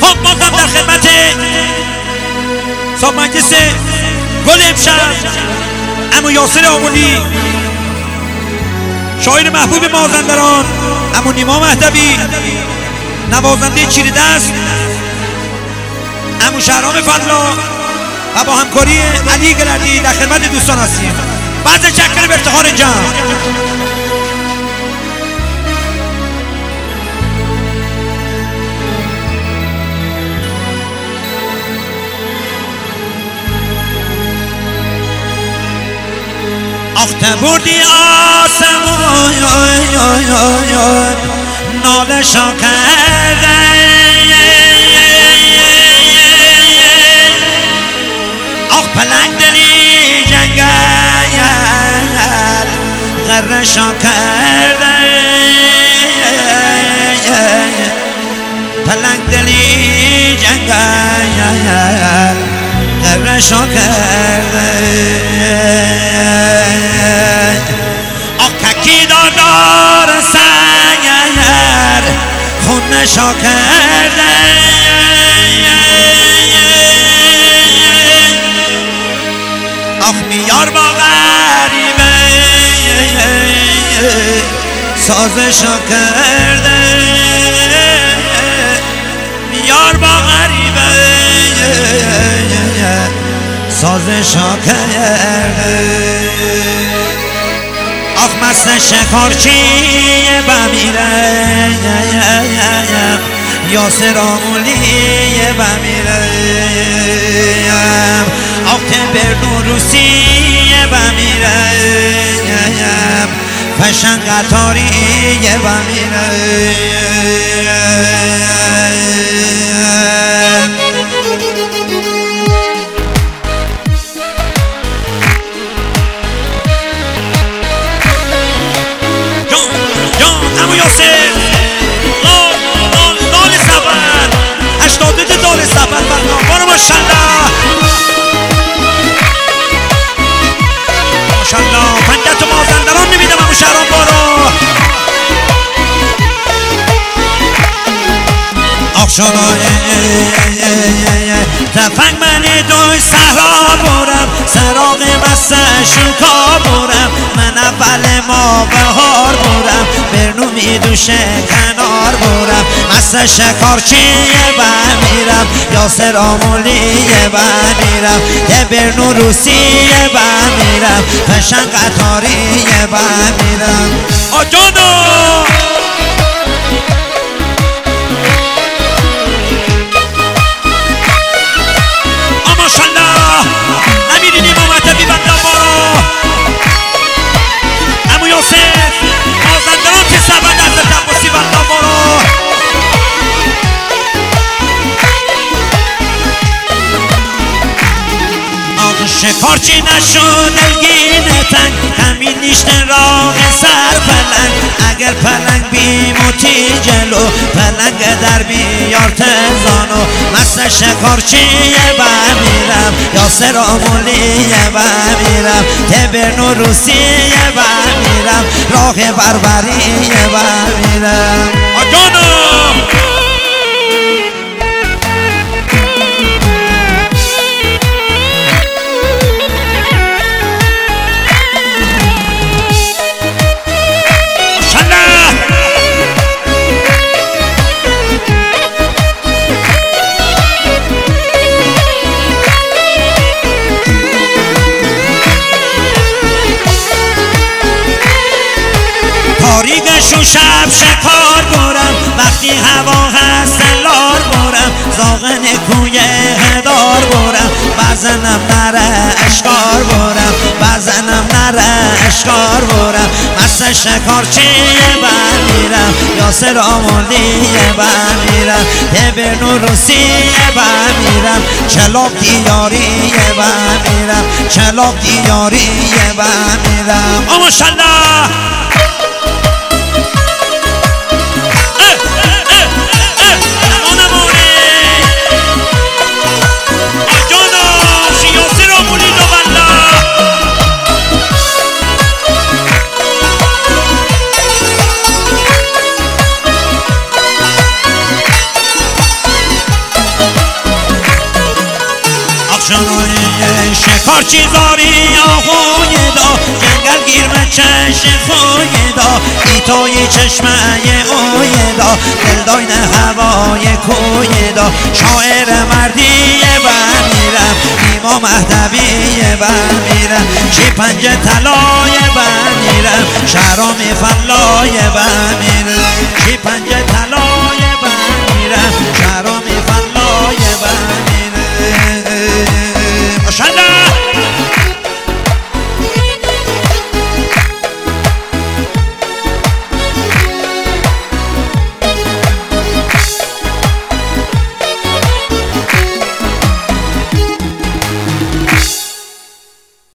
خب بازم در خدمت صاحب مجلس گل امشب. امو یاسر آمولی شاعر محبوب مازندران امو نیما مهدوی. نوازنده چیری دست. امو شهرام فضلا و با همکاری علی گلردی در خدمت دوستان هستیم. بعد چکر به افتخار جمع. آخته بردی آسمون ناله شا کرده. آخ پلنگ دلی جنگل. غره شا کرده. پلنگ دلی جنگل. غره شا کرده. آککی دار سنگر خون نشا کرده. آخ میار با غریبه. سازشا کرده. میار با غریبه. سازشا کرده. مست شکارچی بمیره یاسر آمولی بمیره آخ تبر روسی بمیره فشن قطاری بمیره آخشانای تفنگ من دوی صحرا برم سراغ مستشون کار برم من اول ما بهار برم برنو میدوشه کنار برم مست شکارچیه بمیرم یاسر آمولیه بمیرم یه برنو روسیه بمیرم فشن قطاریه بمیرم آجانو شکارچی نشد دلگین تنگ همین نیشته راه سر پلنگ. اگر پلنگ بیموتی جلو پلنگ در بیار تزانو مست شکارچیه بمیرم یاسر آمولیه بمیرم تبرنو روسیه بمیرم راه بربریه بمیرم شب شکار برم. وقتی هوا هست لار برم. زاغن کوی هدار برم. بزنم نره اشکار برم. بزنم نره اشکار برم. مست شکارچیه بمیرم یاسر آمولیه بمیرم تبرنو روسیه بمیرم چلاق دیاریه بمیرم چلاق دیاریه بمیرم آماشالله چیزاری آخوی دا جنگل گیر من چشم خوی دا بی توی چشمه اوی دا داین هوای کوی دا شاعر مردی و میرم ایما مهدوی و میرم چی پنج تلای و میرم شهرام فلای و میرم چی پنج